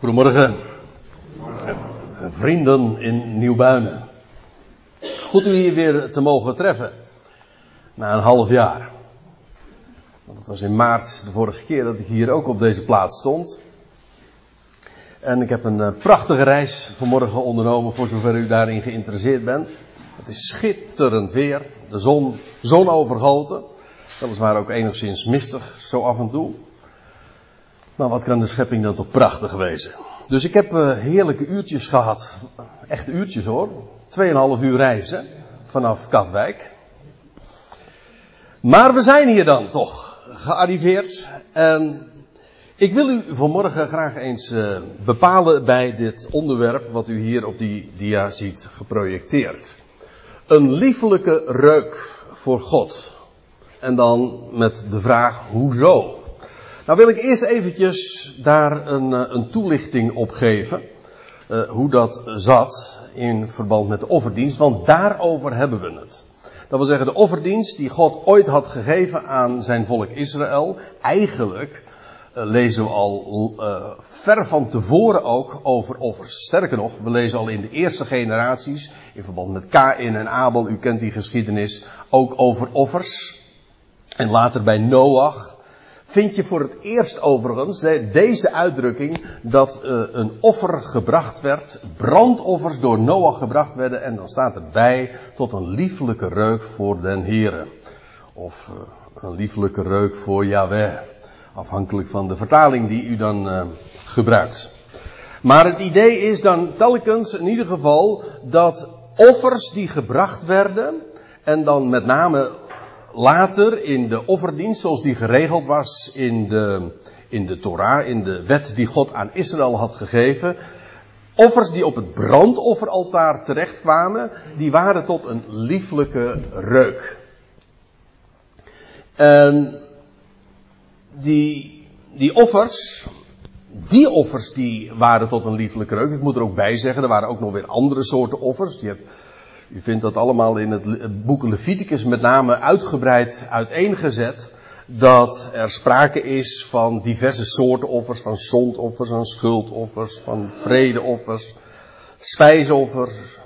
Goedemorgen. Vrienden in Nieuwbuinen. Goed u hier weer te mogen treffen. Na een half jaar. Want het was in maart de vorige keer dat ik hier ook op deze plaats stond. En ik heb een eh, prachtige reis vanmorgen ondernomen voor zover u daarin geïnteresseerd bent. Het is schitterend weer. De zon, zon overgoten. Weliswaar ook enigszins mistig, zo af en toe. Maar wat kan de schepping dan toch prachtig wezen. Dus ik heb uh, heerlijke uurtjes gehad. Echt uurtjes hoor. Tweeënhalf uur reizen vanaf Katwijk. Maar we zijn hier dan toch gearriveerd. En ik wil u vanmorgen graag eens uh, bepalen bij dit onderwerp wat u hier op die dia ziet geprojecteerd. Een liefelijke reuk voor God. En dan met de vraag hoezo? Nou wil ik eerst eventjes daar een, eh, een toelichting op geven. Uh, hoe dat zat in verband met de offerdienst, want daarover hebben we het. Dat wil zeggen, de offerdienst die God ooit had gegeven aan zijn volk Israël. Eigenlijk uh, lezen we al ver van tevoren ook over offers. Sterker nog, we lezen al in de eerste generaties, in verband met Kain en Abel, u kent die geschiedenis, ook over offers. En later bij Noach vind je voor het eerst overigens deze uitdrukking dat uh, een offer gebracht werd, brandoffers door Noach gebracht werden en dan staat erbij tot een lieflijke reuk voor den Heren. Of uh, een lieflijke reuk voor Yahweh. Afhankelijk van de vertaling die u dan uh, gebruikt. Maar het idee is dan telkens in ieder geval dat offers die gebracht werden en dan met name later in de offerdienst, zoals die geregeld was in de, in de Torah, in de wet die God aan Israël had gegeven. Offers die op het brandofferaltaar terechtkwamen, die waren tot een lieflijke reuk. En die, die offers, die offers die waren tot een lieflijke reuk. Ik moet er ook bij zeggen, er waren ook nog weer andere soorten offers. Je hebt u vindt dat allemaal in het boek Leviticus met name uitgebreid uiteengezet. Dat er sprake is van diverse soorten offers, van zondoffers, van schuldoffers, van vredeoffers, spijsoffers,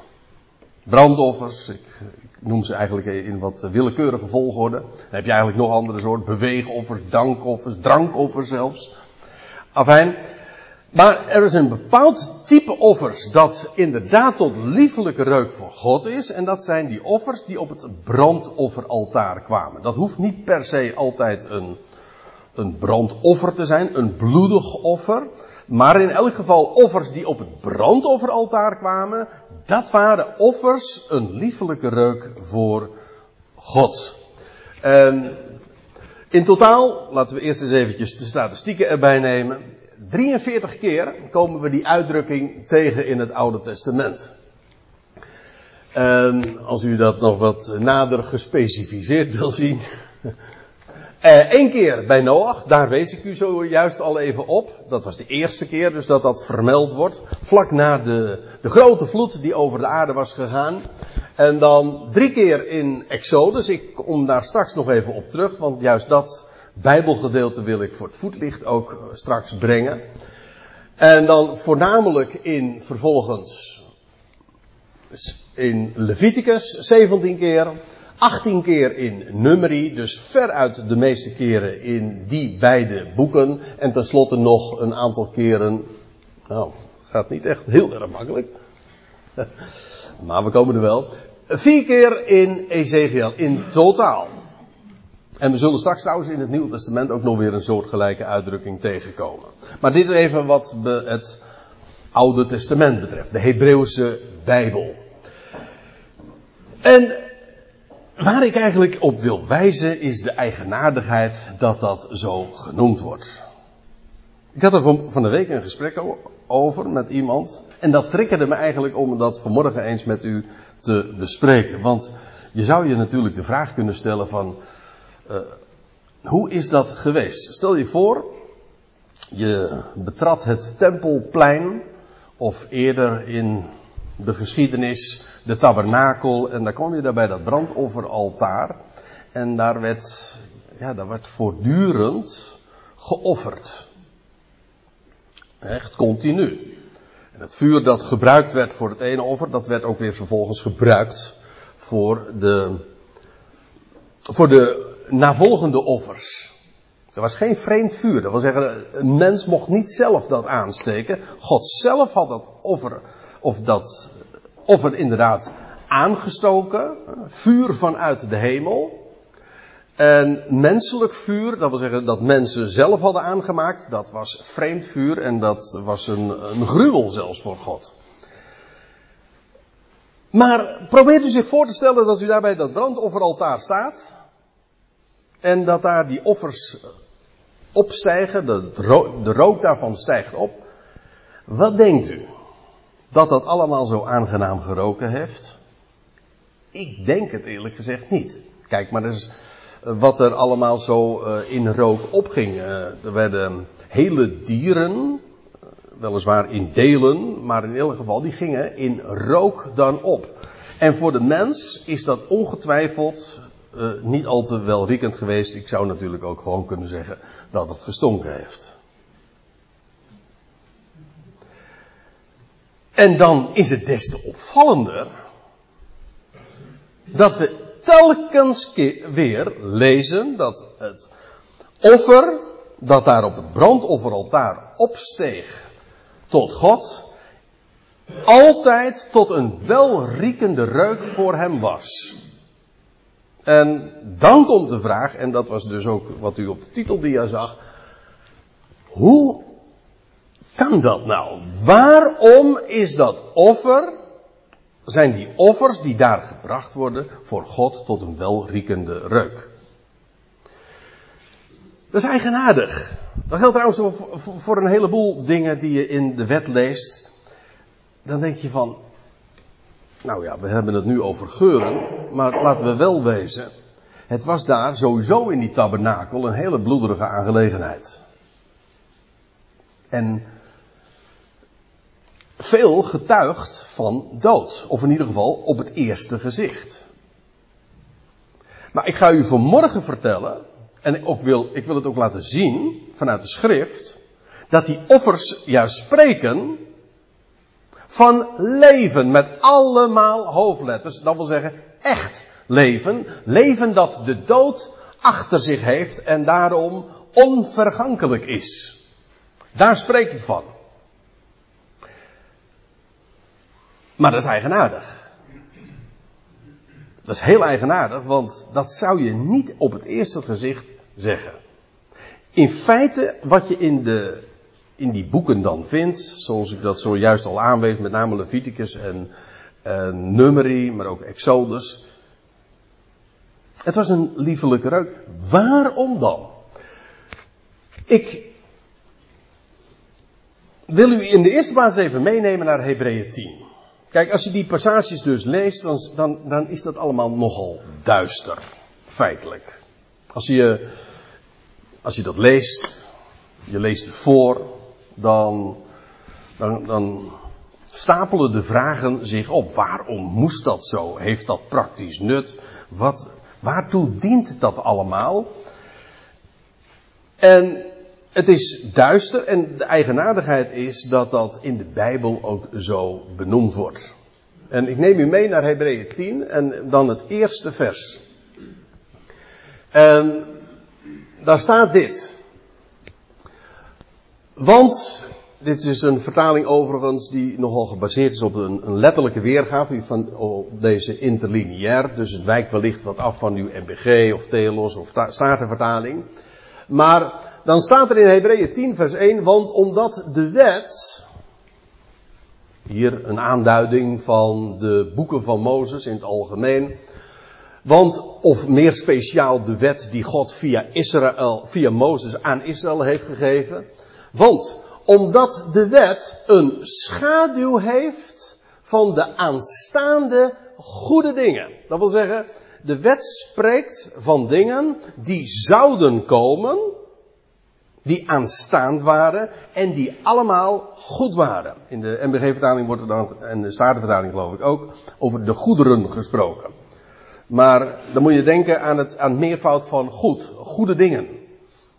brandoffers. Ik, ik, noem ze eigenlijk in wat willekeurige volgorde. Dan heb je eigenlijk nog andere soorten, beweegoffers, dankoffers, drankoffers zelfs. Afijn, maar er is een bepaald type offers dat inderdaad tot liefelijke reuk voor God is. En dat zijn die offers die op het brandofferaltaar kwamen. Dat hoeft niet per se altijd een, een brandoffer te zijn, een bloedig offer. Maar in elk geval offers die op het brandofferaltaar kwamen. Dat waren offers een liefelijke reuk voor God. En in totaal, laten we eerst eens eventjes de statistieken erbij nemen. 43 keer komen we die uitdrukking tegen in het Oude Testament. En als u dat nog wat nader gespecificeerd wil zien. Eén keer bij Noach, daar wees ik u zojuist al even op. Dat was de eerste keer dus dat dat vermeld wordt. Vlak na de, de grote vloed die over de aarde was gegaan. En dan drie keer in Exodus. Ik kom daar straks nog even op terug, want juist dat Bijbelgedeelte wil ik voor het voetlicht ook straks brengen. En dan voornamelijk in vervolgens in Leviticus 17 keer, 18 keer in Numeri, dus veruit de meeste keren in die beide boeken. En tenslotte nog een aantal keren, nou, gaat niet echt heel erg makkelijk. Maar we komen er wel. Vier keer in Ezekiel in totaal. En we zullen straks trouwens in het Nieuwe Testament ook nog weer een soortgelijke uitdrukking tegenkomen. Maar dit even wat het Oude Testament betreft, de Hebreeuwse Bijbel. En waar ik eigenlijk op wil wijzen is de eigenaardigheid dat dat zo genoemd wordt. Ik had er van de week een gesprek over met iemand. En dat triggerde me eigenlijk om dat vanmorgen eens met u te bespreken. Want je zou je natuurlijk de vraag kunnen stellen van, uh, hoe is dat geweest? Stel je voor, je betrad het tempelplein, of eerder in de geschiedenis de tabernakel, en daar kwam je daar bij dat brandofferaltaar, en daar werd, ja, daar werd voortdurend geofferd. Echt continu. En het vuur dat gebruikt werd voor het ene offer, dat werd ook weer vervolgens gebruikt voor de, voor de navolgende offers. Er was geen vreemd vuur. Dat wil zeggen, een mens mocht niet zelf dat aansteken. God zelf had dat offer, of dat offer inderdaad aangestoken. Vuur vanuit de hemel. En menselijk vuur, dat wil zeggen dat mensen zelf hadden aangemaakt, dat was vreemd vuur en dat was een, een gruwel zelfs voor God. Maar probeert u zich voor te stellen dat u daarbij dat brandofferaltaar staat. En dat daar die offers opstijgen, de, de rook daarvan stijgt op. Wat denkt u? Dat dat allemaal zo aangenaam geroken heeft? Ik denk het eerlijk gezegd niet. Kijk, maar dus wat er allemaal zo uh, in rook opging. Er werden hele dieren, weliswaar in delen, maar in ieder geval, die gingen in rook dan op. En voor de mens is dat ongetwijfeld uh, niet al te welriekend geweest. Ik zou natuurlijk ook gewoon kunnen zeggen dat het gestonken heeft. En dan is het des te opvallender dat we telkens weer lezen dat het offer dat daar op het brandofferaltaar opsteeg tot God, altijd tot een welriekende reuk voor hem was. En dan komt de vraag, en dat was dus ook wat u op de titeldia zag, hoe kan dat nou? Waarom is dat offer zijn die offers die daar gebracht worden voor God tot een welriekende reuk. Dat is eigenaardig. Dat geldt trouwens voor een heleboel dingen die je in de wet leest. Dan denk je van, nou ja, we hebben het nu over geuren, maar laten we wel wezen. Het was daar sowieso in die tabernakel een hele bloederige aangelegenheid. En veel getuigt van dood. Of in ieder geval op het eerste gezicht. Maar ik ga u vanmorgen vertellen, en wil, ik wil het ook laten zien vanuit de schrift, dat die offers juist spreken van leven met allemaal hoofdletters. Dat wil zeggen echt leven. Leven dat de dood achter zich heeft en daarom onvergankelijk is. Daar spreekt het van. Maar dat is eigenaardig. Dat is heel eigenaardig, want dat zou je niet op het eerste gezicht zeggen. In feite, wat je in, de, in die boeken dan vindt, zoals ik dat zojuist al aanwees, met name Leviticus en, en Numeri, maar ook Exodus. Het was een liefelijke reuk. Waarom dan? Ik wil u in de eerste plaats even meenemen naar Hebreeën 10. Kijk, als je die passages dus leest, dan, dan, dan is dat allemaal nogal duister. Feitelijk. Als je, als je dat leest, je leest het voor, dan, dan, dan stapelen de vragen zich op. Waarom moest dat zo? Heeft dat praktisch nut? Wat, waartoe dient dat allemaal? En het is duister en de eigenaardigheid is dat dat in de Bijbel ook zo benoemd wordt. En ik neem u mee naar Hebreeën 10 en dan het eerste vers. En daar staat dit. Want, dit is een vertaling overigens die nogal gebaseerd is op een, letterlijke weergave van op deze interlineair. Dus het wijkt wellicht wat af van uw MBG of Telos of Statenvertaling. Maar dan staat er in Hebreeën 10 vers 1, want omdat de wet, hier een aanduiding van de boeken van Mozes in het algemeen, want, of meer speciaal de wet die God via Israël, via Mozes aan Israël heeft gegeven. Want, omdat de wet een schaduw heeft van de aanstaande goede dingen. Dat wil zeggen, de wet spreekt van dingen die zouden komen, die aanstaand waren en die allemaal goed waren. In de MBG-vertaling wordt er dan, en de Statenvertaling geloof ik ook, over de goederen gesproken. Maar dan moet je denken aan het, aan meervoud van goed, goede dingen.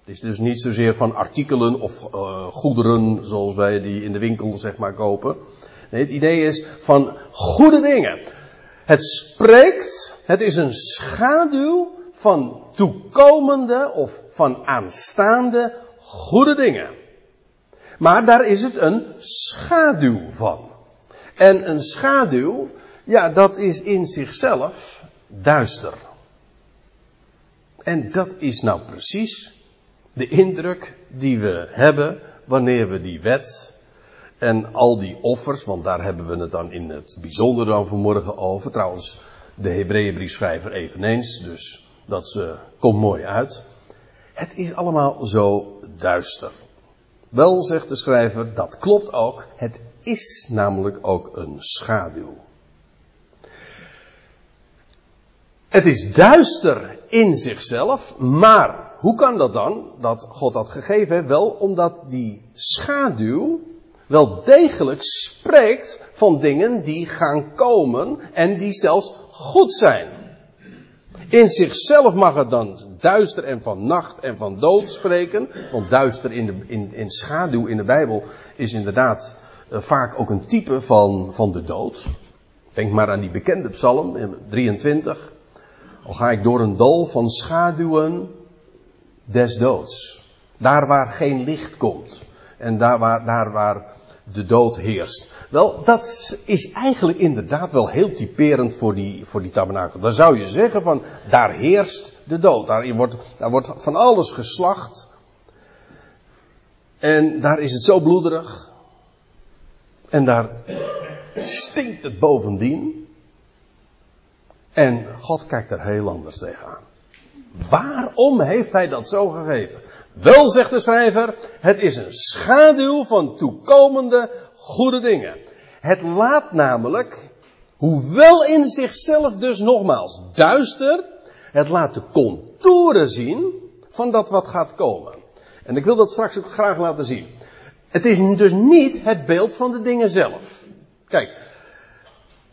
Het is dus niet zozeer van artikelen of uh, goederen zoals wij die in de winkel zeg maar kopen. Nee, het idee is van goede dingen. Het spreekt, het is een schaduw van toekomende of van aanstaande goede dingen. Maar daar is het een schaduw van. En een schaduw, ja, dat is in zichzelf duister. En dat is nou precies de indruk die we hebben wanneer we die wet en al die offers, want daar hebben we het dan in het bijzonder dan vanmorgen over. Trouwens, de Hebreeënbriefschrijver eveneens, dus dat uh, komt mooi uit. Het is allemaal zo duister. Wel, zegt de schrijver, dat klopt ook. Het is namelijk ook een schaduw. Het is duister in zichzelf, maar hoe kan dat dan, dat God dat gegeven heeft? Wel, omdat die schaduw wel degelijk spreekt van dingen die gaan komen en die zelfs goed zijn. In zichzelf mag het dan duister en van nacht en van dood spreken. Want duister in, de, in, in schaduw in de Bijbel is inderdaad uh, vaak ook een type van, van de dood. Denk maar aan die bekende psalm, 23. Al ga ik door een dal van schaduwen des doods. Daar waar geen licht komt. En daar waar, daar waar de dood heerst. Wel, dat is eigenlijk inderdaad wel heel typerend voor die, voor die tabernakel. Dan zou je zeggen van, daar heerst de dood. Daar wordt, daar wordt van alles geslacht. En daar is het zo bloederig. En daar stinkt het bovendien. En God kijkt er heel anders tegenaan. Waarom heeft hij dat zo gegeven? Wel, zegt de schrijver, het is een schaduw van toekomende goede dingen. Het laat namelijk, hoewel in zichzelf dus nogmaals duister, het laat de contouren zien van dat wat gaat komen. En ik wil dat straks ook graag laten zien. Het is dus niet het beeld van de dingen zelf. Kijk,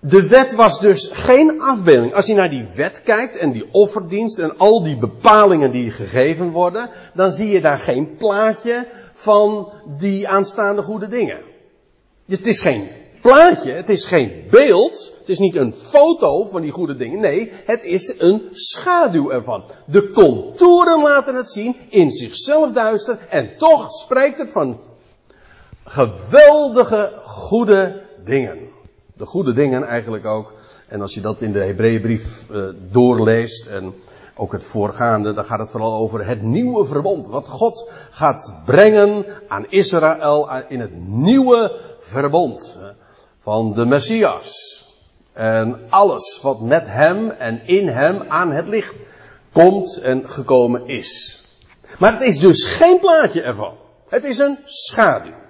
de wet was dus geen afbeelding. Als je naar die wet kijkt en die offerdienst en al die bepalingen die gegeven worden, dan zie je daar geen plaatje van die aanstaande goede dingen. Het is geen plaatje, het is geen beeld, het is niet een foto van die goede dingen. Nee, het is een schaduw ervan. De contouren laten het zien, in zichzelf duister, en toch spreekt het van geweldige goede dingen de goede dingen eigenlijk ook. En als je dat in de Hebreeënbrief uh, doorleest en ook het voorgaande, dan gaat het vooral over het nieuwe verbond. Wat God gaat brengen aan Israël in het nieuwe verbond van de Messias. En alles wat met hem en in hem aan het licht komt en gekomen is. Maar het is dus geen plaatje ervan. Het is een schaduw.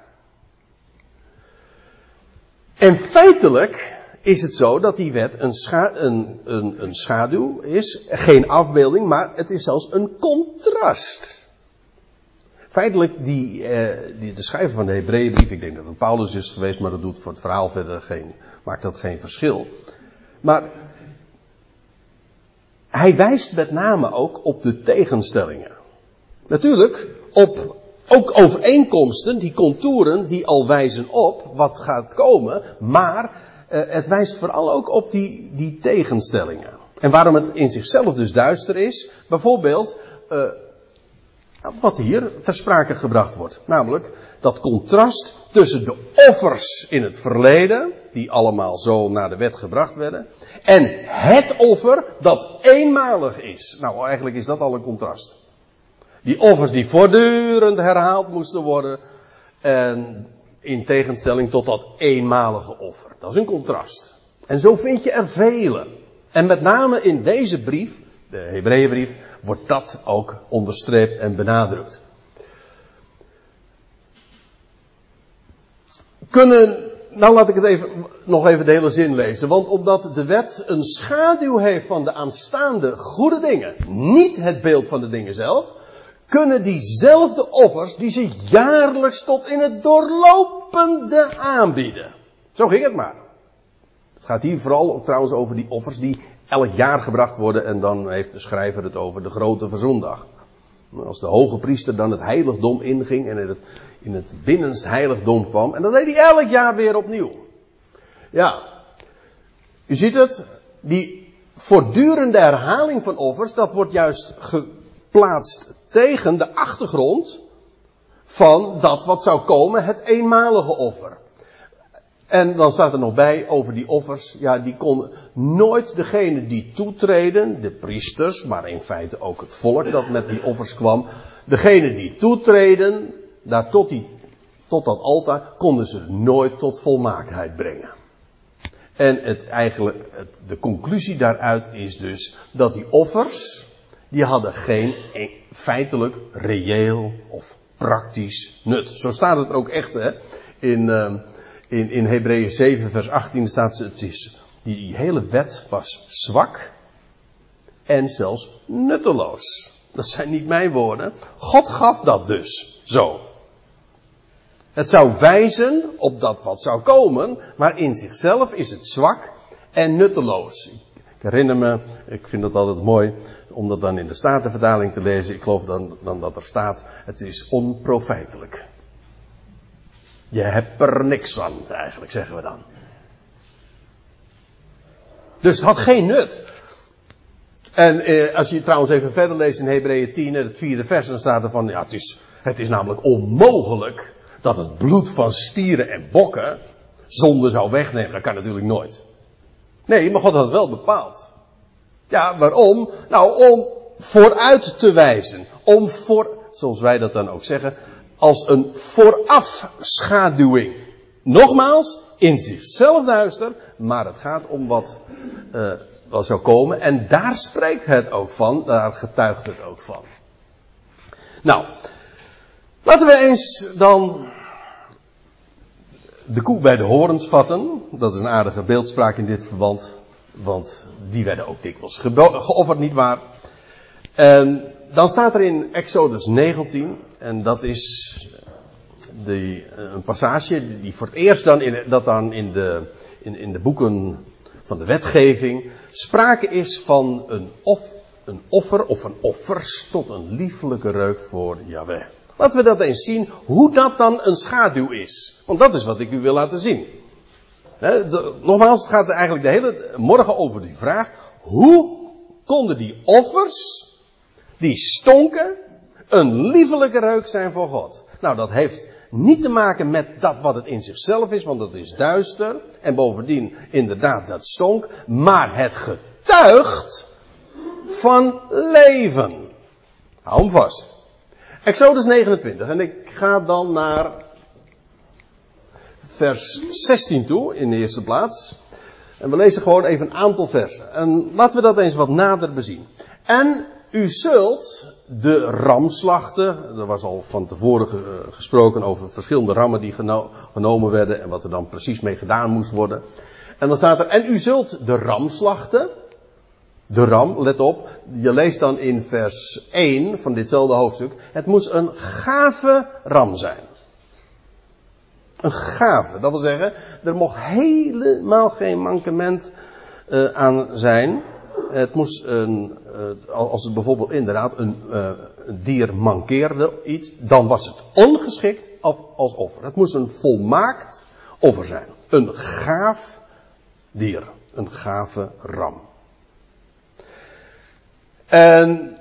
En feitelijk is het zo dat die wet een, scha een, een, een schaduw is, geen afbeelding, maar het is zelfs een contrast. Feitelijk, die, eh, de schrijver van de Hebreeënbrief, ik denk dat het Paulus is geweest, maar dat doet voor het verhaal verder geen, maakt dat geen verschil. Maar hij wijst met name ook op de tegenstellingen. Natuurlijk, op ook overeenkomsten, die contouren, die al wijzen op wat gaat komen, maar uh, het wijst vooral ook op die, die tegenstellingen. En waarom het in zichzelf dus duister is, bijvoorbeeld, uh, wat hier ter sprake gebracht wordt. Namelijk dat contrast tussen de offers in het verleden, die allemaal zo naar de wet gebracht werden, en het offer dat eenmalig is. Nou, eigenlijk is dat al een contrast. Die offers die voortdurend herhaald moesten worden. En in tegenstelling tot dat eenmalige offer. Dat is een contrast. En zo vind je er vele. En met name in deze brief, de Hebreeënbrief, wordt dat ook onderstreept en benadrukt. Kunnen, nou laat ik het even, nog even de hele zin lezen. Want omdat de wet een schaduw heeft van de aanstaande goede dingen, niet het beeld van de dingen zelf, kunnen diezelfde offers die ze jaarlijks tot in het doorlopende aanbieden. Zo ging het maar. Het gaat hier vooral trouwens over die offers die elk jaar gebracht worden en dan heeft de schrijver het over de grote verzondag. Als de hoge priester dan het heiligdom inging en in het, in het binnenst heiligdom kwam. En dat deed hij elk jaar weer opnieuw. Ja, u ziet het, die voortdurende herhaling van offers, dat wordt juist geplaatst tegen de achtergrond van dat wat zou komen, het eenmalige offer. En dan staat er nog bij over die offers. Ja, die kon nooit degene die toetreden, de priesters, maar in feite ook het volk dat met die offers kwam. Degene die toetreden, daar tot, die, tot dat altaar, konden ze nooit tot volmaaktheid brengen. En het eigenlijk, de conclusie daaruit is dus dat die offers, die hadden geen e- feitelijk reëel of praktisch nut. Zo staat het ook echt hè, in, uh, in, in Hebreeën 7 vers 18 staat het is, die hele wet was zwak en zelfs nutteloos. Dat zijn niet mijn woorden. God gaf dat dus zo. Het zou wijzen op dat wat zou komen, maar in zichzelf is het zwak en nutteloos. Ik herinner me, ik vind het altijd mooi om dat dan in de Statenvertaling te lezen. Ik geloof dan, dan dat er staat, het is onprofijtelijk. Je hebt er niks aan, eigenlijk zeggen we dan. Dus het had geen nut. En eh, als je trouwens even verder leest in Hebreeën 10, het vierde vers, dan staat er van, ja, het is, het is namelijk onmogelijk dat het bloed van stieren en bokken zonde zou wegnemen. Dat kan natuurlijk nooit. Nee, maar God had wel bepaald. Ja, waarom? Nou, om vooruit te wijzen. Om voor, zoals wij dat dan ook zeggen, als een voorafschaduwing. Nogmaals, in zichzelf duister, maar het gaat om wat, uh, wat zou komen. En daar spreekt het ook van, daar getuigt het ook van. Nou, laten we eens dan de koe bij de horens vatten. Dat is een aardige beeldspraak in dit verband. Want die werden ook dikwijls geofferd, niet waar? Dan staat er in Exodus 19, en dat is die, een passage die voor het eerst dan in, dat dan in de, in, in de boeken van de wetgeving sprake is van een, of, een offer of een offers tot een liefelijke reuk voor Yahweh. Laten we dat eens zien, hoe dat dan een schaduw is. Want dat is wat ik u wil laten zien. nogmaals, het gaat eigenlijk de hele morgen over die vraag. Hoe konden die offers, die stonken, een liefelijke reuk zijn voor God? Nou, dat heeft niet te maken met dat wat het in zichzelf is, want dat is duister. En bovendien, inderdaad, dat stonk. Maar het getuigt van leven. Hou hem vast. Exodus 29. En ik ga dan naar vers 16 toe, in de eerste plaats. En we lezen gewoon even een aantal versen. En laten we dat eens wat nader bezien. En u zult de ram slachten. Er was al van tevoren gesproken over verschillende rammen die genomen werden en wat er dan precies mee gedaan moest worden. En dan staat er, en u zult de ram slachten. De ram, let op, je leest dan in vers 1 van ditzelfde hoofdstuk. Het moest een gave ram zijn. Een gave, dat wil zeggen, er mocht helemaal geen mankement uh, aan zijn. Het moest een, uh, als het bijvoorbeeld inderdaad een, uh, een, dier mankeerde iets, dan was het ongeschikt als offer. Het moest een volmaakt offer zijn. Een gaaf dier. Een gave ram. En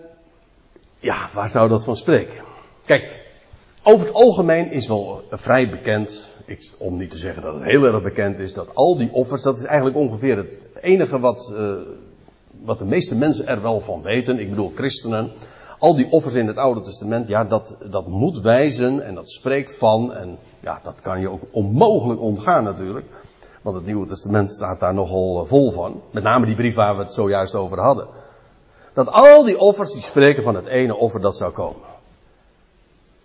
ja, waar zou dat van spreken? Kijk, over het algemeen is wel vrij bekend, ik, om niet te zeggen dat het heel erg bekend is, dat al die offers, dat is eigenlijk ongeveer het enige wat, uh, wat de meeste mensen er wel van weten. Ik bedoel christenen. Al die offers in het Oude Testament, ja, dat, dat moet wijzen en dat spreekt van, en ja, dat kan je ook onmogelijk ontgaan natuurlijk. Want het Nieuwe Testament staat daar nogal vol van. Met name die brief waar we het zojuist over hadden. Dat al die offers die spreken van het ene offer dat zou komen.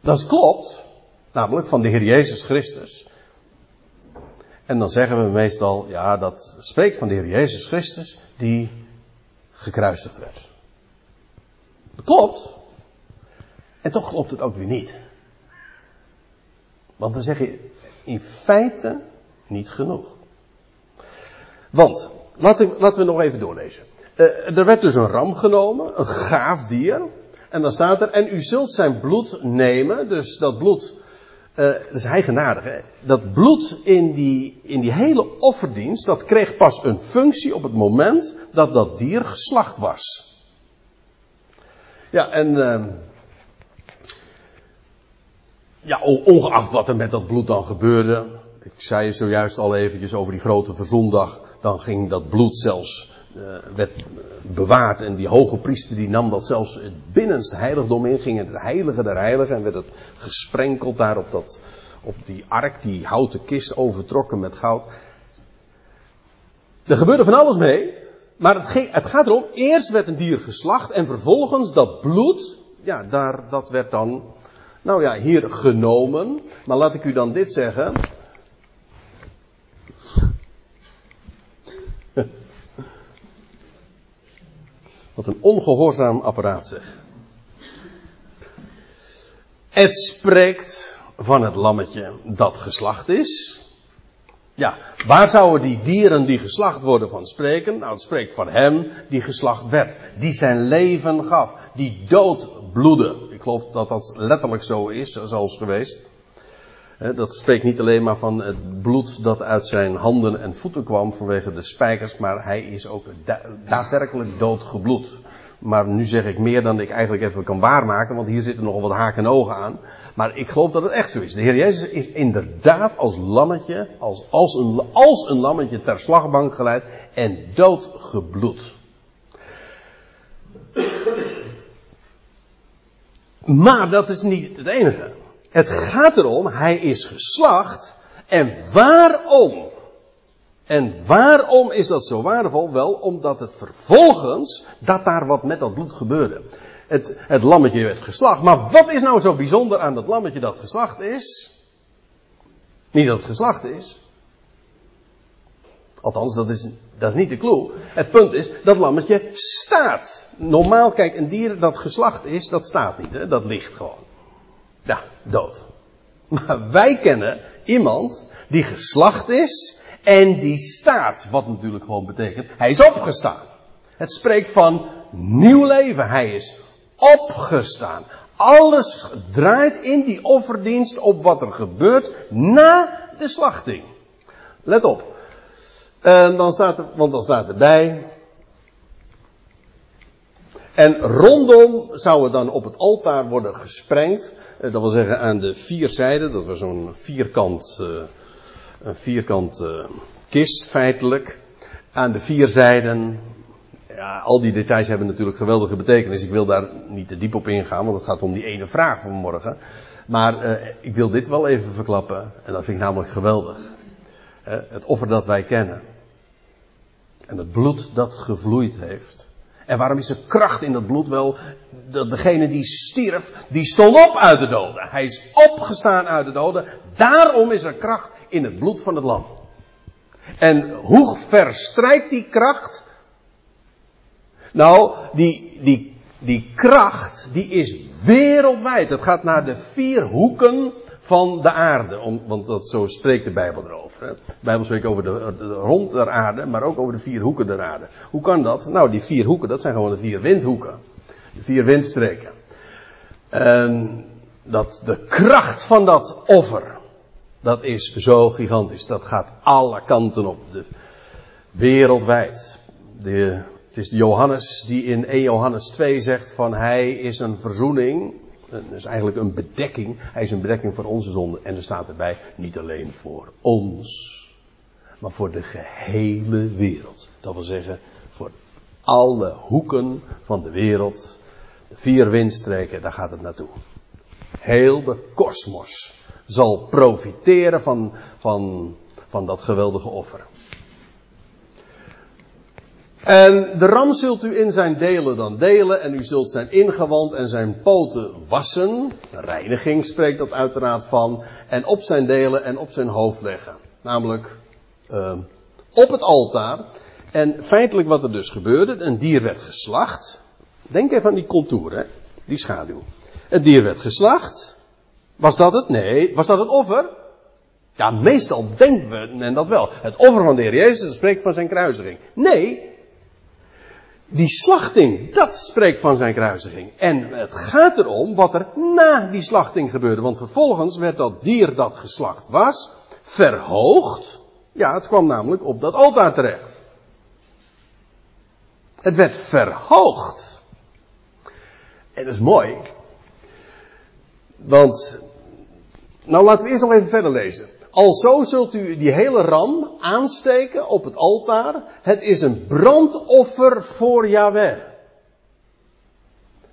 Dat klopt. Namelijk van de Heer Jezus Christus. En dan zeggen we meestal, ja, dat spreekt van de Heer Jezus Christus die gekruisigd werd. Dat klopt. En toch klopt het ook weer niet. Want dan zeg je in feite niet genoeg. Want, laten we, laten we nog even doorlezen. Uh, er werd dus een ram genomen, een gaaf dier. En dan staat er, en u zult zijn bloed nemen, dus dat bloed, uh, dat is eigenaardig, hè? dat bloed in die, in die hele offerdienst, dat kreeg pas een functie op het moment dat dat dier geslacht was. Ja, en uh, ja, ongeacht wat er met dat bloed dan gebeurde, ik zei zojuist al eventjes over die grote verzondag, dan ging dat bloed zelfs werd bewaard en die hoge priester die nam dat zelfs het binnenste heiligdom in, ging het heilige der heiligen en werd het gesprenkeld daar op, dat, op die ark, die houten kist overtrokken met goud. Er gebeurde van alles mee, maar het, ging, het gaat erom, eerst werd een dier geslacht en vervolgens dat bloed, ja, daar, dat werd dan, nou ja, hier genomen. Maar laat ik u dan dit zeggen, Wat een ongehoorzaam apparaat zeg. Het spreekt van het lammetje dat geslacht is. Ja, waar zouden die dieren die geslacht worden van spreken? Nou, het spreekt van hem die geslacht werd. Die zijn leven gaf. Die dood bloedde. Ik geloof dat dat letterlijk zo is, zoals geweest. Dat spreekt niet alleen maar van het bloed dat uit zijn handen en voeten kwam vanwege de spijkers, maar hij is ook daadwerkelijk doodgebloed. Maar nu zeg ik meer dan ik eigenlijk even kan waarmaken, want hier zitten nogal wat haken en ogen aan. Maar ik geloof dat het echt zo is. De Heer Jezus is inderdaad als lammetje, als, als, een, als een lammetje ter slagbank geleid en doodgebloed. Maar dat is niet het enige. Het gaat erom, hij is geslacht. En waarom? En waarom is dat zo waardevol? Wel, omdat het vervolgens, dat daar wat met dat bloed gebeurde. Het, het lammetje werd geslacht. Maar wat is nou zo bijzonder aan dat lammetje dat geslacht is? Niet dat het geslacht is. Althans, dat is, dat is niet de clue. Het punt is, dat lammetje staat. Normaal, kijk, een dier dat geslacht is, dat staat niet. Hè? Dat ligt gewoon. Ja, dood. Maar wij kennen iemand die geslacht is en die staat. Wat natuurlijk gewoon betekent, hij is opgestaan. Het spreekt van nieuw leven. Hij is opgestaan. Alles draait in die offerdienst op wat er gebeurt na de slachting. Let op. En dan staat er, want dan staat erbij, en rondom zou het dan op het altaar worden gesprengd. Eh, dat wil zeggen aan de vier zijden. Dat was zo'n vierkant, uh, een vierkant uh, kist feitelijk. Aan de vier zijden. Ja, al die details hebben natuurlijk geweldige betekenis. Ik wil daar niet te diep op ingaan, want het gaat om die ene vraag van morgen. Maar ik wil dit wel even verklappen. En dat vind ik namelijk geweldig. het offer dat wij kennen. En het bloed dat gevloeid heeft. En waarom is er kracht in dat bloed? Wel, dat degene die stierf, die stond op uit de doden. Hij is opgestaan uit de doden. Daarom is er kracht in het bloed van het lam. En hoe verstrijkt die kracht? Nou, die, die, die kracht, die is wereldwijd. Het gaat naar de vier hoeken van de aarde. Om, want dat, zo spreekt de Bijbel erover. Hè. De Bijbel spreekt over de, de, rond der aarde, maar ook over de vier hoeken der aarde. Hoe kan dat? Nou, die vier hoeken, dat zijn gewoon de vier windhoeken. De vier windstreken. En dat de kracht van dat offer, dat is zo gigantisch. Dat gaat alle kanten op. De, wereldwijd. De, het is de Johannes die in 1 Johannes 2 zegt van hij is een verzoening dat is eigenlijk een bedekking. Hij is een bedekking voor onze zonde. En er staat erbij, niet alleen voor ons, maar voor de gehele wereld. Dat wil zeggen, voor alle hoeken van de wereld. De vier windstreken, daar gaat het naartoe. Heel de kosmos zal profiteren van, van, van dat geweldige offer. En de ram zult u in zijn delen dan delen en u zult zijn ingewand en zijn poten wassen. Reiniging spreekt dat uiteraard van. En op zijn delen en op zijn hoofd leggen. Namelijk uh, op het altaar. En feitelijk wat er dus gebeurde, een dier werd geslacht. Denk even aan die contour, hè? die schaduw. Het dier werd geslacht. Was dat het? Nee. Was dat het offer? Ja, meestal denken we men dat wel. Het offer van de Heer Jezus spreekt van zijn kruisiging. Nee, Die slachting, dat spreekt van zijn kruisiging. En het gaat erom wat er na die slachting gebeurde. Want vervolgens werd dat dier dat geslacht was, verhoogd. Ja, het kwam namelijk op dat altaar terecht. Het werd verhoogd. En dat is mooi. Want, nou laten we eerst nog even verder lezen. Alzo zult u die hele ram aansteken op het altaar. Het is een brandoffer voor Yahweh.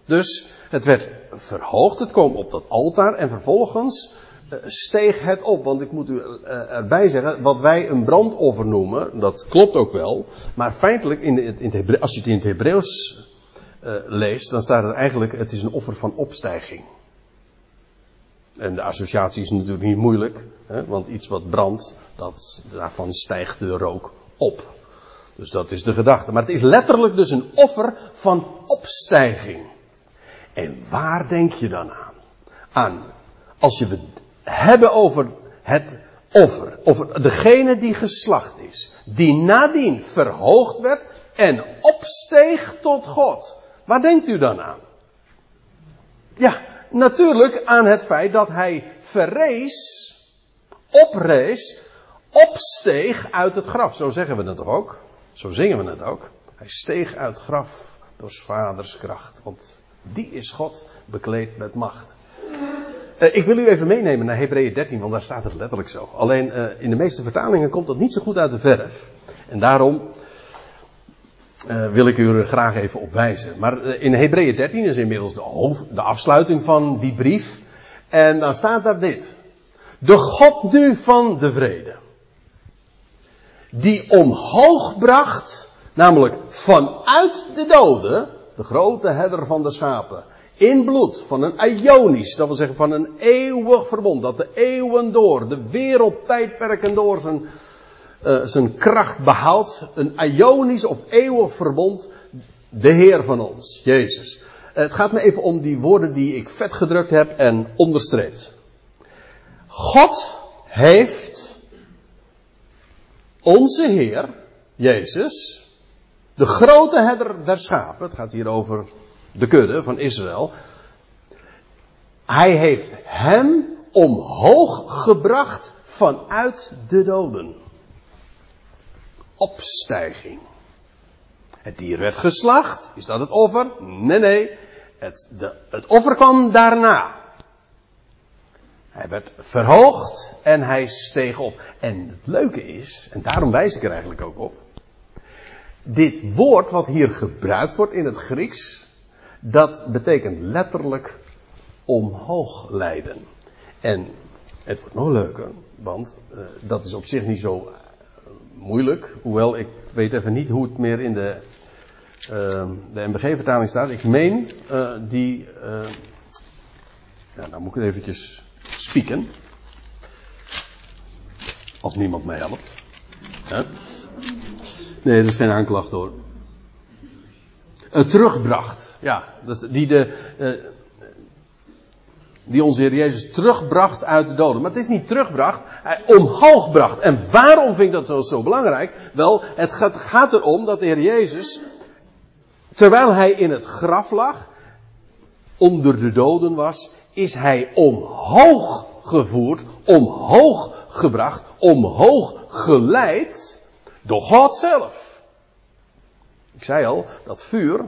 Dus het werd verhoogd, het kwam op dat altaar en vervolgens eh, steeg het op. Want ik moet u eh, erbij zeggen, wat wij een brandoffer noemen, dat klopt ook wel. Maar feitelijk, in, de, in het als je het in het Hebreeuws uh, leest, dan staat het eigenlijk, het is een offer van opstijging. En de associatie is natuurlijk niet moeilijk, hè, want iets wat brandt, dat, daarvan stijgt de rook op. Dus dat is de gedachte. Maar het is letterlijk dus een offer van opstijging. En waar denk je dan aan? Aan, als je het hebben over het offer, over degene die geslacht is, die nadien verhoogd werd en opsteeg tot God. Waar denkt u dan aan? Ja, natuurlijk aan het feit dat hij verrees, oprees, opsteeg uit het graf. Zo zeggen we het toch ook? Zo zingen we het ook. Hij steeg uit het graf door zijn vaders kracht. Want die is God bekleed met macht. Uh, ik wil u even meenemen naar Hebreeën 13, want daar staat het letterlijk zo. Alleen uh, in de meeste vertalingen komt dat niet zo goed uit de verf. En daarom uh, wil ik u er graag even op wijzen. Maar uh, in Hebreeën 13 is inmiddels de, hoofd, de afsluiting van die brief. En dan staat daar dit. De God nu van de vrede. Die omhoog bracht, namelijk vanuit de doden, de grote herder van de schapen, in bloed van een Ionisch, dat wil zeggen van een eeuwig verbond, dat de eeuwen door, de wereldtijdperken door zijn uh, zijn kracht behoudt. Een ionisch of eeuwig verbond. De Heer van ons, Jezus. Het gaat me even om die woorden die ik vet gedrukt heb en onderstreept. God heeft onze Heer, Jezus, de grote herder der schapen, het gaat hier over de kudde van Israël. Hij heeft hem omhoog gebracht vanuit de doden opstijging. Het dier werd geslacht. Is dat het offer? Nee, nee. Het, de, het offer kwam daarna. Hij werd verhoogd en hij steeg op. En het leuke is, en daarom wijs ik er eigenlijk ook op. Dit woord wat hier gebruikt wordt in het Grieks, dat betekent letterlijk omhoog leiden. En het wordt nog leuker, want uh, dat is op zich niet zo moeilijk. Hoewel ik weet even niet hoe het meer in de, uh, de MBG-vertaling staat. Ik meen uh, die. Uh, ja, nou moet ik het eventjes spieken. Als niemand mij helpt. Nee, dat is geen aanklacht hoor. Het terugbracht. Ja, dat is die de die onze Heer Jezus terugbracht uit de doden. Maar het is niet terugbracht, hij omhoog bracht. En waarom vind ik dat zo, zo belangrijk? Wel, het gaat, gaat erom dat de Heer Jezus, terwijl hij in het graf lag, onder de doden was, is hij omhoog gevoerd, omhoog gebracht, omhoog geleid door God zelf. Ik zei al, dat vuur,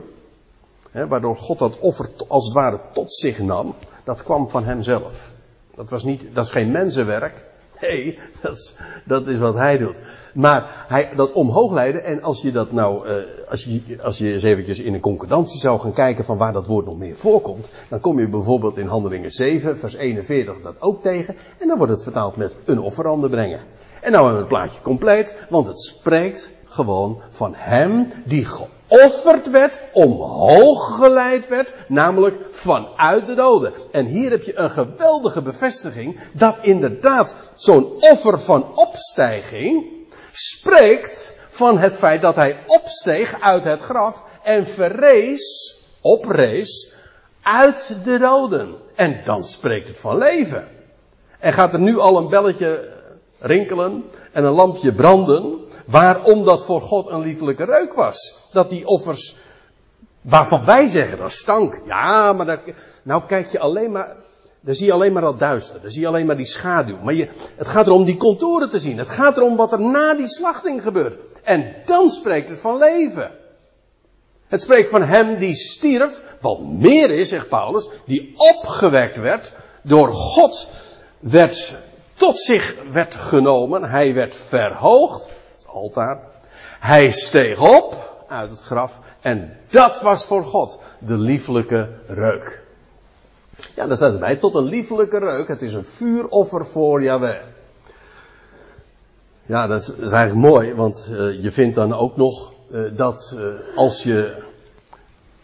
waardoor God dat offer als het ware tot zich nam, dat kwam van hemzelf. Dat was niet, dat is geen mensenwerk. Nee, dat is, dat is wat hij doet. Maar hij, dat omhoog leiden, en als je dat nou, uh, als je, als je eens eventjes in een concordantie zou gaan kijken van waar dat woord nog meer voorkomt, dan kom je bijvoorbeeld in Handelingen 7, vers 41 dat ook tegen, en dan wordt het vertaald met een offerande brengen. En nou hebben we het plaatje compleet, want het spreekt gewoon van hem die geofferd werd, omhoog geleid werd, namelijk vanuit de doden. En hier heb je een geweldige bevestiging dat inderdaad zo'n offer van opstijging spreekt van het feit dat hij opsteeg uit het graf en verrees, oprees, uit de doden. En dan spreekt het van leven. En gaat er nu al een belletje rinkelen en een lampje branden, waarom dat voor God een liefelijke reuk was. Dat die offers Waarvan wij zeggen, dat stank. Ja, maar dat, nou kijk je alleen maar, dan zie je alleen maar dat duister. Dan zie je alleen maar die schaduw. Maar je, het gaat erom die contouren te zien. Het gaat erom wat er na die slachting gebeurt. En dan spreekt het van leven. Het spreekt van hem die stierf, wat meer is, zegt Paulus, die opgewekt werd, door God werd tot zich werd genomen. Hij werd verhoogd, altaar. Hij steeg op uit het graf. En dat was voor God de lieflijke reuk. Ja, daar staat erbij, tot een lieflijke reuk. Het is een vuuroffer voor Yahweh. Ja, dat is, eigenlijk mooi, want uh, je vindt dan ook nog uh, dat uh, als je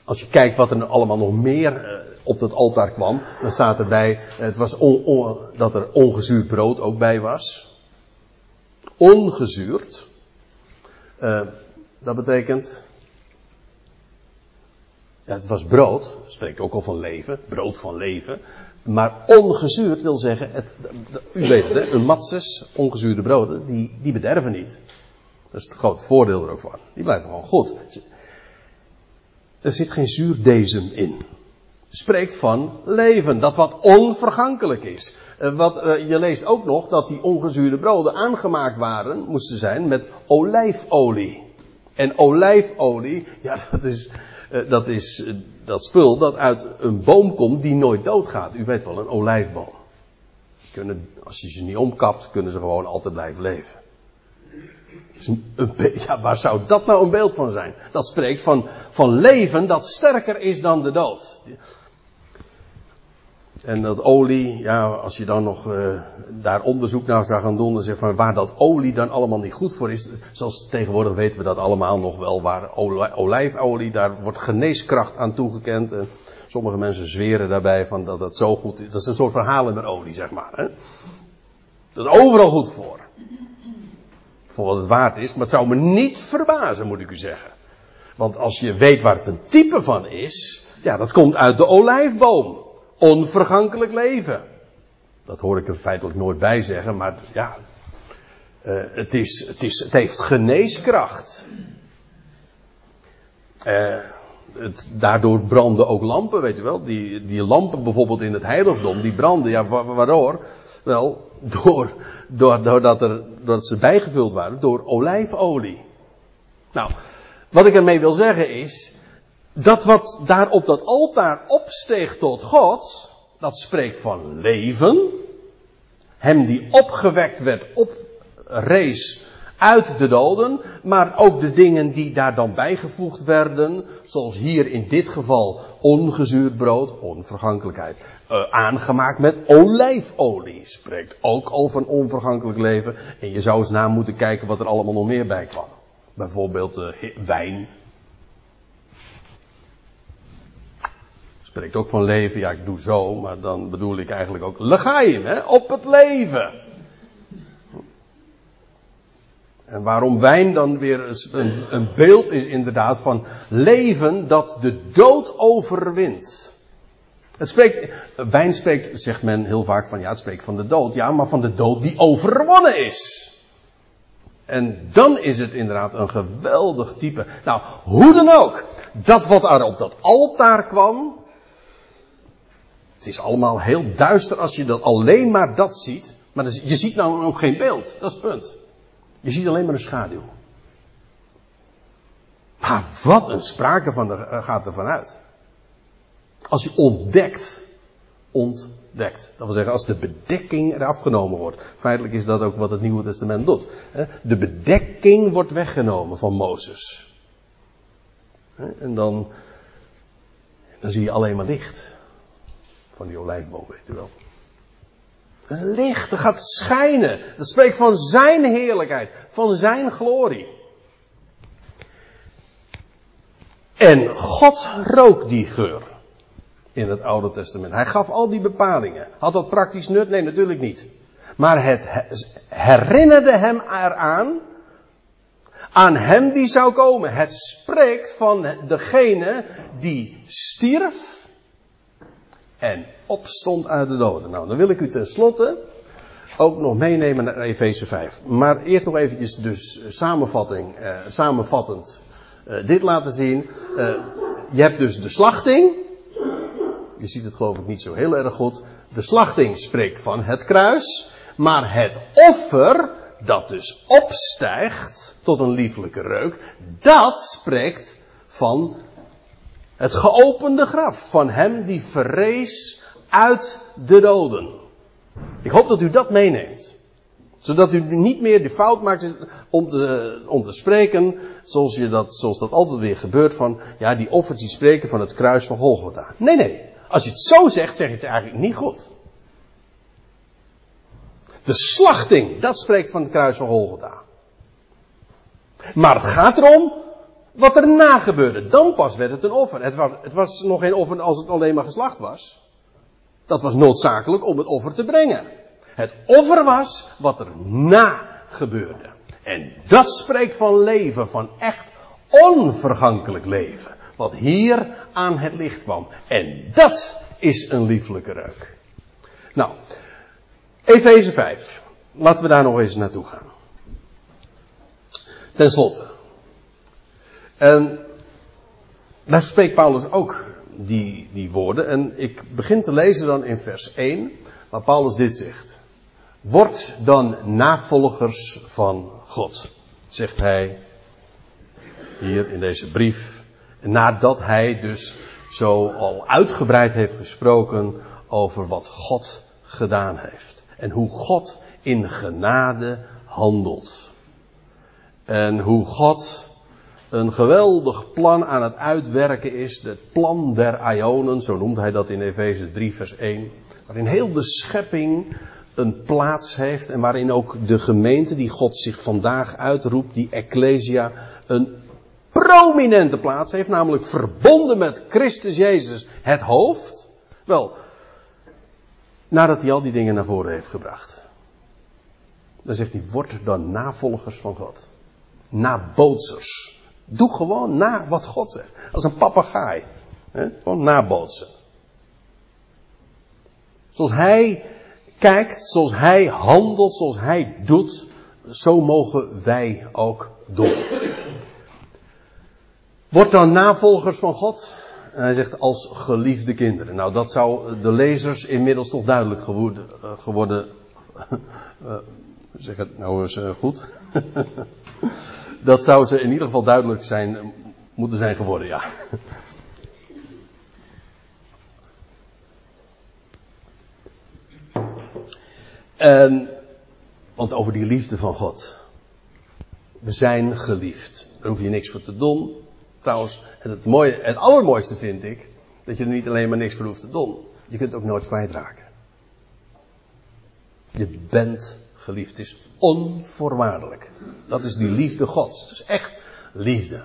als je kijkt wat er allemaal nog meer op dat altaar kwam, dan staat erbij het was dat er ongezuurd brood ook bij was. Ongezuurd. Dat betekent ja, het was brood, spreekt ook al van leven, brood van leven. Maar ongezuurd wil zeggen, het, u weet het, hè, een matses, ongezuurde broden, die, die bederven niet. Dat is het grote voordeel er ook van. Die blijven gewoon goed. Er zit geen zuurdezem in. Spreekt van leven, dat wat onvergankelijk is. Eh, wat, uh, je leest ook nog dat die ongezuurde broden aangemaakt waren, moesten zijn met olijfolie. En olijfolie, ja, dat is, uh, dat is dat spul dat uit een boom komt die nooit doodgaat. U weet wel, een olijfboom. Kunnen, als je ze niet omkapt, kunnen ze gewoon altijd blijven leven. Dus ja, waar zou dat nou een beeld van zijn? Dat spreekt van, van leven dat sterker is dan de dood. En dat olie, ja, als je dan nog uh, daar onderzoek naar zou gaan doen, dan zeg van waar dat olie dan allemaal niet goed voor is. Zoals tegenwoordig weten we dat allemaal nog wel, waar olijfolie, daar wordt geneeskracht aan toegekend. En sommige mensen zweren daarbij van dat het zo goed is. Dat is een soort verhalen met olie, zeg maar. Hè? Dat is overal goed voor. Voor wat het waard is, maar het zou me niet verbazen, moet ik u zeggen. Want als je weet waar het een type van is, ja, dat komt uit de olijfboom onvergankelijk leven. Dat hoor ik er feitelijk nooit bij zeggen, maar ja, uh, het, is, het, is, het heeft geneeskracht. Uh, het, daardoor branden ook lampen, weet je wel. Die, die lampen bijvoorbeeld in het heiligdom, die branden, ja, waardoor? Wel, door, door, doordat, er, doordat ze bijgevuld waren door olijfolie. Nou, wat ik ermee wil zeggen is, dat wat daar op dat altaar opsteeg tot God, dat spreekt van leven. Hem die opgewekt werd, oprees uit de doden, maar ook de dingen die daar dan bijgevoegd werden, zoals hier in dit geval ongezuurd brood, onvergankelijkheid, uh, aangemaakt met olijfolie, spreekt ook over een onvergankelijk leven. En je zou eens na moeten kijken wat er allemaal nog meer bij kwam. Bijvoorbeeld uh, wijn, Spreekt ook van leven, ja ik doe zo, maar dan bedoel ik eigenlijk ook legaim, hè, op het leven. En waarom wijn dan weer een, een beeld is inderdaad van leven dat de dood overwint. Het spreekt, wijn spreekt, zegt men heel vaak van ja, het spreekt van de dood. Ja, maar van de dood die overwonnen is. En dan is het inderdaad een geweldig type. Nou, hoe dan ook, dat wat er op dat altaar kwam, het is allemaal heel duister als je dat alleen maar dat ziet. Maar je ziet nou ook geen beeld. Dat is het punt. Je ziet alleen maar een schaduw. Maar wat een sprake van er, eh, gaat er vanuit. Als je ontdekt, ontdekt. Dat wil zeggen, als de bedekking eraf genomen wordt. Feitelijk is dat ook wat het Nieuwe Testament doet. De bedekking wordt weggenomen van Mozes. En dan, dan zie je alleen maar licht van die olijfboom, weet u wel. Een licht, dat gaat schijnen. Dat spreekt van zijn heerlijkheid, van zijn glorie. En God rook die geur in het Oude Testament. Hij gaf al die bepalingen. Had dat praktisch nut? Nee, natuurlijk niet. Maar het herinnerde hem eraan, aan hem die zou komen. Het spreekt van degene die stierf en opstond uit de doden. Nou, dan wil ik u tenslotte ook nog meenemen naar Efeze 5. Maar eerst nog eventjes dus samenvatting, eh, samenvattend uh, dit laten zien. Uh, je hebt dus de slachting. Je ziet het geloof ik niet zo heel erg goed. De slachting spreekt van het kruis. Maar het offer, dat dus opstijgt tot een lieflijke reuk, dat spreekt van het geopende graf. Van hem die verrees uit de doden. Ik hoop dat u dat meeneemt. Zodat u niet meer de fout maakt om te, om te spreken zoals, je dat, zoals dat altijd weer gebeurt van, ja, die offers die spreken van het kruis van Golgotha. Nee, nee. Als je het zo zegt, zeg je het eigenlijk niet goed. De slachting, dat spreekt van het kruis van Golgotha. Maar het gaat erom wat er na gebeurde. Dan pas werd het een offer. Het was, het was nog geen offer als het alleen maar geslacht was. Dat was noodzakelijk om het offer te brengen. Het offer was wat er na gebeurde. En dat spreekt van leven, van echt onvergankelijk leven. Wat hier aan het licht kwam. En dat is een lieflijke reuk. Nou, Efeze 5. Laten we daar nog eens naartoe gaan. Ten slotte. En daar spreekt Paulus ook die, die woorden. En ik begin te lezen dan in vers 1, waar Paulus dit zegt. Word dan navolgers van God, zegt hij hier in deze brief. Nadat hij dus zo al uitgebreid heeft gesproken over wat God gedaan heeft. En hoe God in genade handelt. En hoe God een geweldig plan aan het uitwerken is. Het plan der Ionen, zo noemt hij dat in Efeze 3 vers 1. Waarin heel de schepping een plaats heeft en waarin ook de gemeente die God zich vandaag uitroept, die Ecclesia, een prominente plaats heeft, namelijk verbonden met Christus Jezus, het hoofd. Wel, nadat hij al die dingen naar voren heeft gebracht. Dan zegt hij, word dan navolgers van God. Nabootsers. Doe gewoon na wat God zegt. Als een papegaai. Gewoon nabootsen. Zoals hij kijkt, zoals hij handelt, zoals hij doet, zo mogen wij ook doen. Word dan navolgers van God. En hij zegt als geliefde kinderen. Nou, dat zou de lezers inmiddels toch duidelijk geworden. Uh, geworden uh, zeg het nou eens uh, goed. dat zou ze in ieder geval duidelijk zijn, moeten zijn geworden, ja. En, want over die liefde van God. We zijn geliefd. Daar hoef je niks voor te doen. Trouwens, het, mooie, het allermooiste vind ik, dat je er niet alleen maar niks voor hoeft te doen. Je kunt ook nooit kwijtraken. Je bent geliefd. Is onvoorwaardelijk. Dat is die liefde Gods. Het is echt liefde.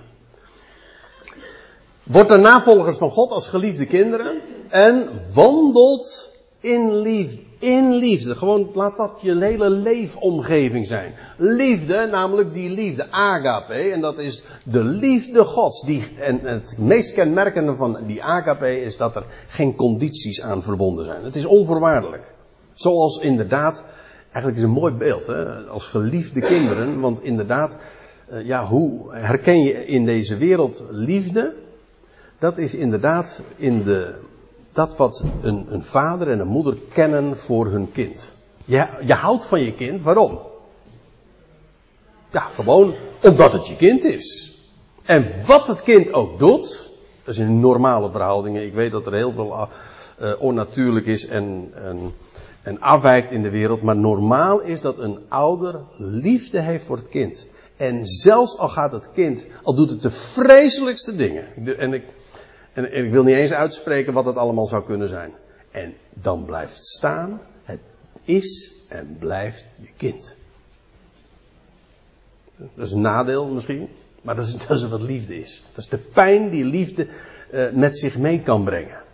Wordt er navolgers van God als geliefde kinderen en wandelt in liefde. In liefde. Gewoon laat dat je hele leefomgeving zijn. Liefde, namelijk die liefde, agape. En dat is de liefde Gods. Die, en het meest kenmerkende van die agape is dat er geen condities aan verbonden zijn. Het is onvoorwaardelijk. Zoals inderdaad Eigenlijk is een mooi beeld, hè? als geliefde kinderen. Want inderdaad, uh, ja, hoe herken je in deze wereld liefde? Dat is inderdaad in de, dat wat een, een vader en een moeder kennen voor hun kind. Je, je houdt van je kind, waarom? Ja, gewoon omdat het je kind is. En wat het kind ook doet, dat is in normale verhoudingen. Ik weet dat er heel veel uh, onnatuurlijk is en, en en afwijkt in de wereld. Maar normaal is dat een ouder liefde heeft voor het kind. En zelfs al gaat het kind, al doet het de vreselijkste dingen. En ik, en, ik wil niet eens uitspreken wat het allemaal zou kunnen zijn. En dan blijft staan, het is en blijft je kind. Dat is een nadeel misschien, maar dat is, dat wat liefde is. Dat is de pijn die liefde uh, met zich mee kan brengen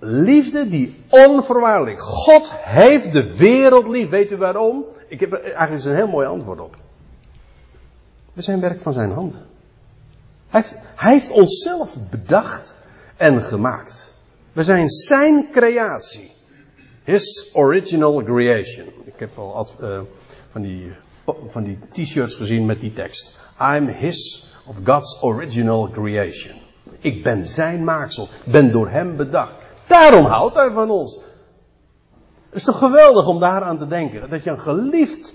liefde die onvoorwaardelijk. God heeft de wereld lief. Weet u waarom? Ik heb eigenlijk een heel mooi antwoord op. We zijn werk van zijn handen. Hij heeft, onszelf bedacht en gemaakt. We zijn zijn creatie. His original creation. Ik heb al uh, van die van die t-shirts gezien met die tekst. I'm his of God's original creation. Ik ben zijn maaksel. Ben door hem bedacht. Daarom houdt hij van ons. Het is toch geweldig om daaraan te denken. Dat je een geliefd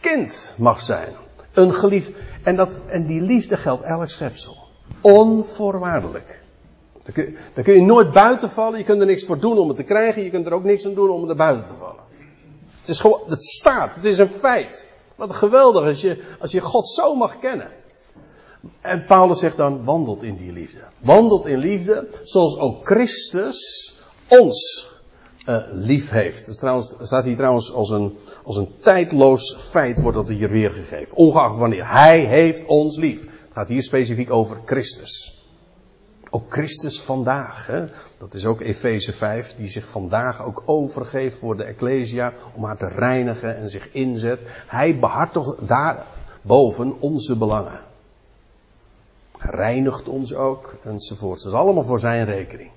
kind mag zijn. Een geliefd. En, dat, en die liefde geldt elk schepsel. Onvoorwaardelijk. Daar kun, je, kun je nooit buiten vallen. Je kunt er niks voor doen om het te krijgen. Je kunt er ook niks aan doen om er buiten te vallen. Het is gewoon, het staat. Het is een feit. Wat geweldig als je, als je God zo mag kennen. En Paulus zegt dan, wandelt in die liefde. Wandelt in liefde, zoals ook Christus ons uh, lief heeft. Dat trouwens, staat hier trouwens als een, als een tijdloos feit wordt dat hier weergegeven. Ongeacht wanneer. Hij heeft ons lief. Het gaat hier specifiek over Christus. Ook Christus vandaag. Hè? Dat is ook Efeze 5, die zich vandaag ook overgeeft voor de Ecclesia. Om haar te reinigen en zich inzet. Hij behartigt daarboven onze belangen. Reinigt ons ook enzovoort. Dat is allemaal voor zijn rekening.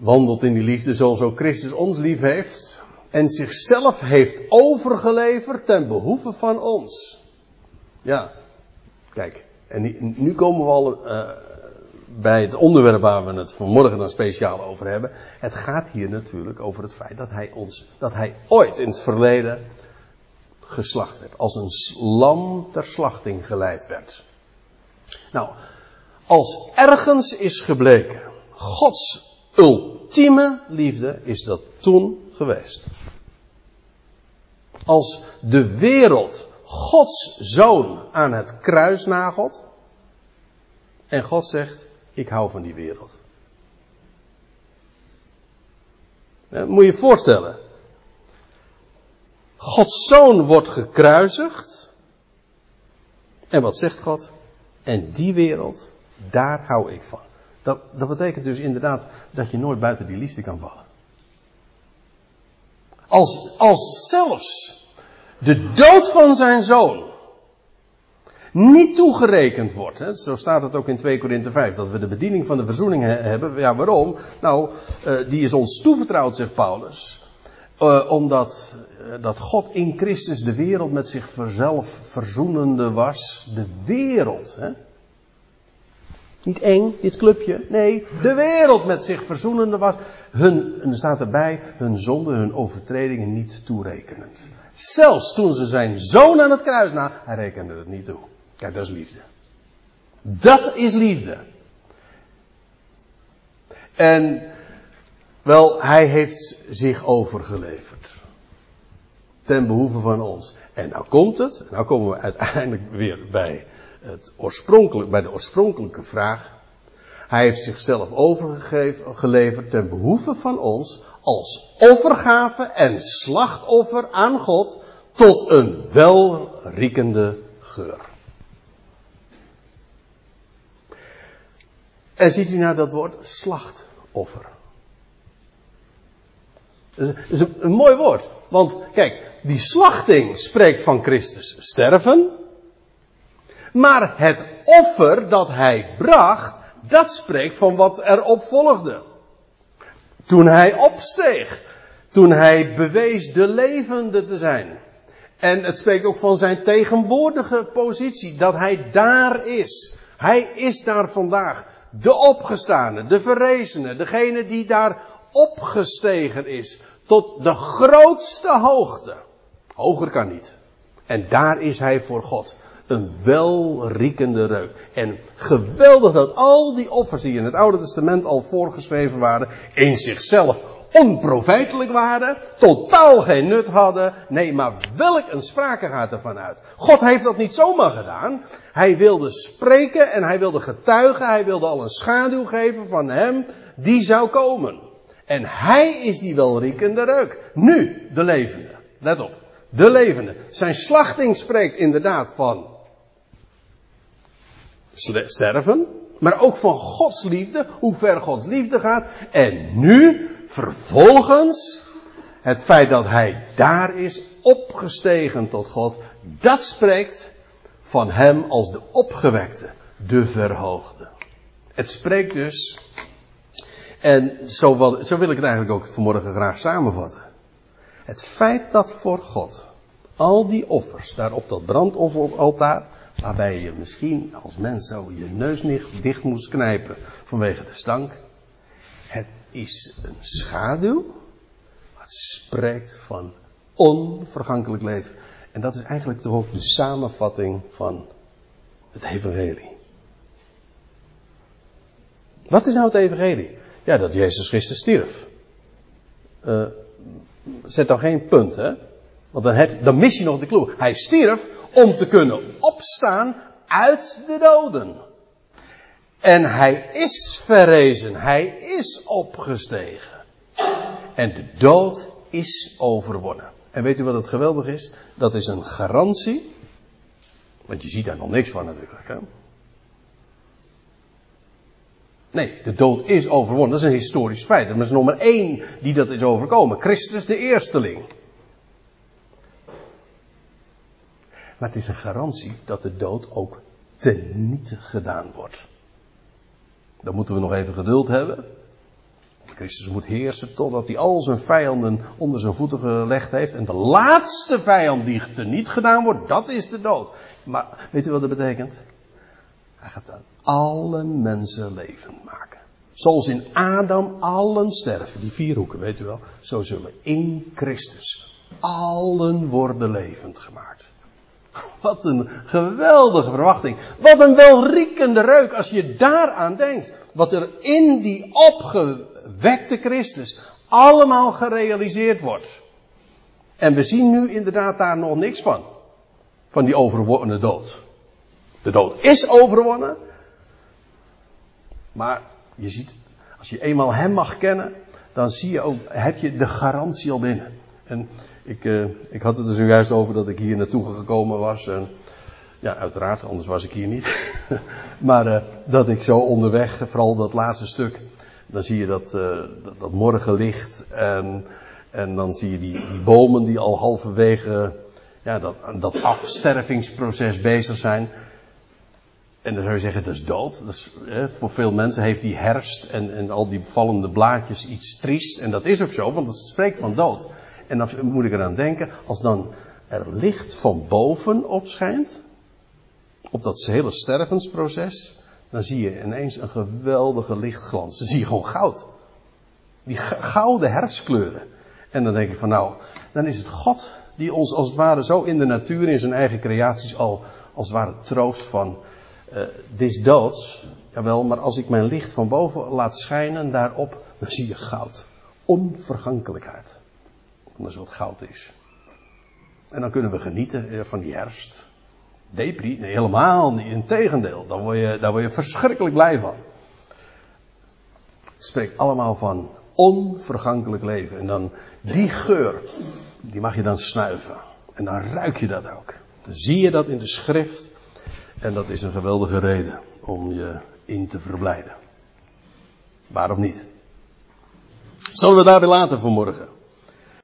Wandelt in die liefde zoals ook Christus ons lief heeft. En zichzelf heeft overgeleverd ten behoeve van ons. Ja, kijk. En nu komen we al uh, bij het onderwerp waar we het vanmorgen dan speciaal over hebben. Het gaat hier natuurlijk over het feit dat hij ons, dat hij ooit in het verleden geslacht werd. Als een lam ter slachting geleid werd. Nou, als ergens is gebleken Gods ultieme liefde is dat toen geweest. Als de wereld Gods zoon aan het kruis nagelt en God zegt, ik hou van die wereld. moet je je voorstellen. Gods zoon wordt gekruisigd. En wat zegt God? En die wereld, daar hou ik van. Dat, dat betekent dus inderdaad dat je nooit buiten die liefde kan vallen. Als, als zelfs de dood van zijn zoon niet toegerekend wordt. Hè? Zo staat het ook in 2 Korinthe 5, dat we de bediening van de verzoening hebben. Ja, waarom? Nou, uh, die is ons toevertrouwd, zegt Paulus. Uh, omdat uh, dat God in Christus de wereld met zichzelf verzoenende was. De wereld. Hè? Niet eng, dit clubje. Nee, de wereld met zich verzoenende was. Hun, en er staat erbij, hun zonde, hun overtredingen niet toerekenend. Zelfs toen ze zijn zoon aan het kruis na, hij rekende het niet toe. Kijk, dat is liefde. Dat is liefde. En, wel, hij heeft zich overgeleverd. Ten behoeve van ons. En nou komt het, nou komen we uiteindelijk weer bij het oorspronkelijk, bij de oorspronkelijke vraag. Hij heeft zichzelf overgeleverd ten behoeve van ons als offergave en slachtoffer aan God tot een welriekende geur. En ziet u nou dat woord slachtoffer. Dat is een mooi woord. Want kijk, die slachting spreekt van Christus sterven. Maar het offer dat hij bracht, dat spreekt van wat erop volgde. Toen hij opsteeg. Toen hij bewees de levende te zijn. En het spreekt ook van zijn tegenwoordige positie. Dat hij daar is. Hij is daar vandaag. De opgestane, de verrezene, degene die daar opgestegen is. Tot de grootste hoogte. Hoger kan niet. En daar is hij voor God een welriekende reuk. En geweldig dat al die offers die in het Oude Testament al voorgeschreven waren, in zichzelf onprofijtelijk waren, totaal geen nut hadden. Nee, maar welk een sprake gaat ervan uit. God heeft dat niet zomaar gedaan. Hij wilde spreken en hij wilde getuigen, hij wilde al een schaduw geven van hem die zou komen. En hij is die welriekende reuk. Nu, de levende. Let op. De levende. Zijn slachting spreekt inderdaad van sterven, maar ook van Gods liefde, hoe ver Gods liefde gaat. En nu, vervolgens, het feit dat hij daar is, opgestegen tot God, dat spreekt van hem als de opgewekte, de verhoogde. Het spreekt dus, en zo wil, zo wil ik het eigenlijk ook vanmorgen graag samenvatten. Het feit dat voor God Al die offers daar op dat brandofferaltaar, waarbij je misschien als mens zo je neus dicht moest knijpen vanwege de stank. Het is een schaduw, wat spreekt van onvergankelijk leven. En dat is eigenlijk toch ook de samenvatting van het evangelie. Wat is nou het evangelie? Ja, dat Jezus Christus stierf. Uh, zet dan geen punt, hè? Want dan, heb, dan mis je nog de clue. Hij stierf om te kunnen opstaan uit de doden. En hij is verrezen. Hij is opgestegen. En de dood is overwonnen. En weet u wat het geweldig is? Dat is een garantie. Want je ziet daar nog niks van natuurlijk. Hè? Nee, de dood is overwonnen. Dat is een historisch feit. Er is nog maar één die dat is overkomen. Christus de eersteling. Maar het is een garantie dat de dood ook teniet gedaan wordt. Dan moeten we nog even geduld hebben. Christus moet heersen totdat hij al zijn vijanden onder zijn voeten gelegd heeft. En de laatste vijand die teniet gedaan wordt, dat is de dood. Maar weet u wat dat betekent? Hij gaat aan alle mensen levend maken. Zoals in Adam allen sterven, die vier hoeken, weet u wel. Zo zullen in Christus allen worden levend gemaakt. Wat een geweldige verwachting. Wat een welriekende reuk als je daaraan denkt. Wat er in die opgewekte Christus allemaal gerealiseerd wordt. En we zien nu inderdaad daar nog niks van. Van die overwonnen dood. De dood is overwonnen. Maar je ziet, als je eenmaal hem mag kennen, dan zie je ook, heb je de garantie al binnen. En ik, uh, ik had het er zojuist over dat ik hier naartoe gekomen was. En, ja, uiteraard, anders was ik hier niet. maar uh, dat ik zo onderweg, vooral dat laatste stuk, dan zie je dat, uh, dat, morgenlicht. En, en dan zie je die, die bomen die al halverwege ja, dat, dat afstervingsproces bezig zijn. En dan zou je zeggen, dat is dood. Dat is, voor veel mensen heeft die herfst en, en al die vallende blaadjes iets triest. En dat is ook zo, want het spreekt van dood. En dan moet ik eraan denken, als dan er licht van boven opschijnt, op dat hele stervensproces, dan zie je ineens een geweldige lichtglans. Dan zie je gewoon goud. Die gouden herfstkleuren. En dan denk ik van nou, dan is het God die ons als het ware zo in de natuur, in zijn eigen creaties al als het ware troost van, uh, is doods. Jawel, maar als ik mijn licht van boven laat schijnen daarop, dan zie je goud. Onvergankelijkheid. Dat is wat goud is. En dan kunnen we genieten eh, van die herfst. Depri? Nee, helemaal niet. Integendeel, daar word je, daar word je verschrikkelijk blij van. Het spreekt allemaal van onvergankelijk leven. En dan die geur, die mag je dan snuiven. En dan ruik je dat ook. Dan zie je dat in de schrift. En dat is een geweldige reden om je in te verblijden. Waar of niet? Zullen we daarbij laten vanmorgen?